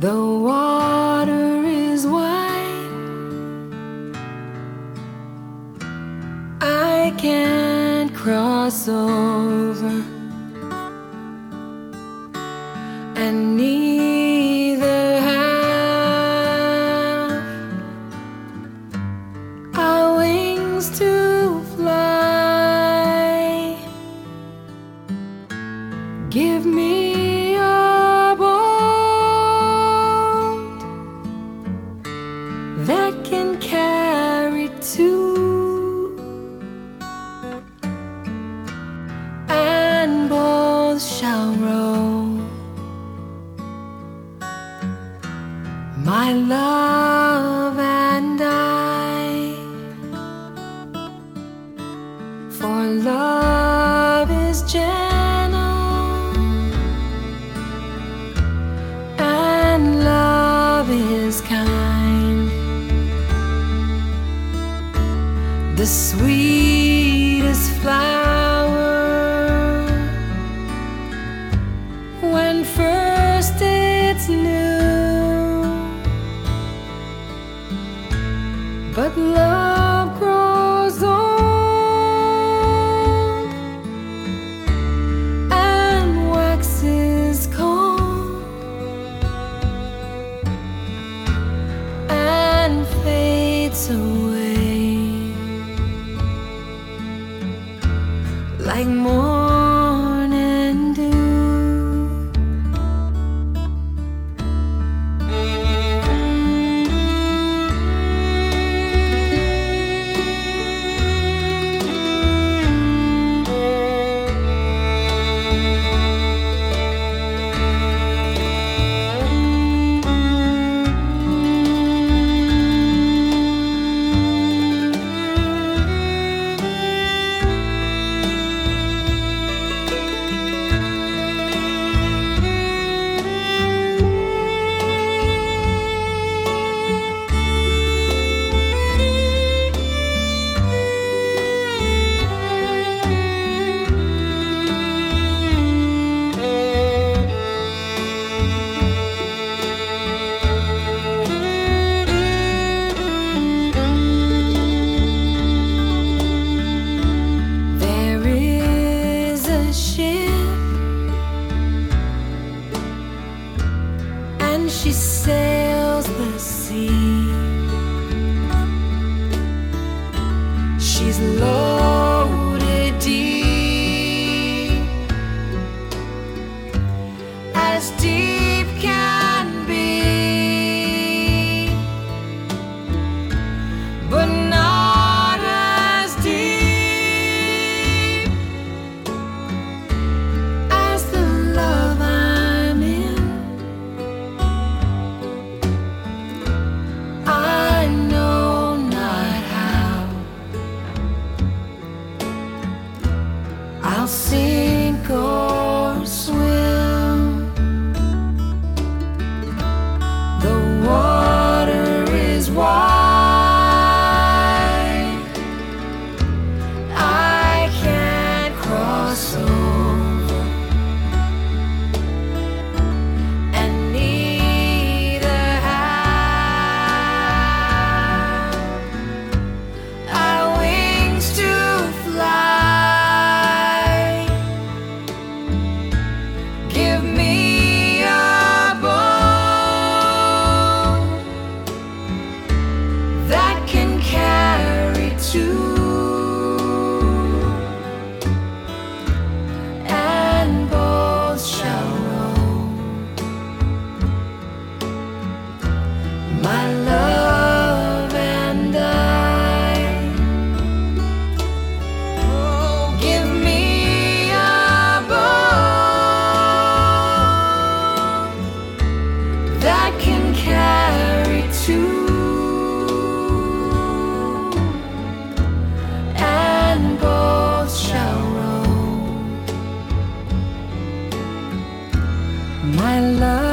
The water is wide. I can't cross over. And neither both shall row. My love and I, for love is gentle and love is kind. The sweetest flower but love grows old and waxes cold and fades away like morning There she sails the sea. She's loaded deep, as deep. see my love.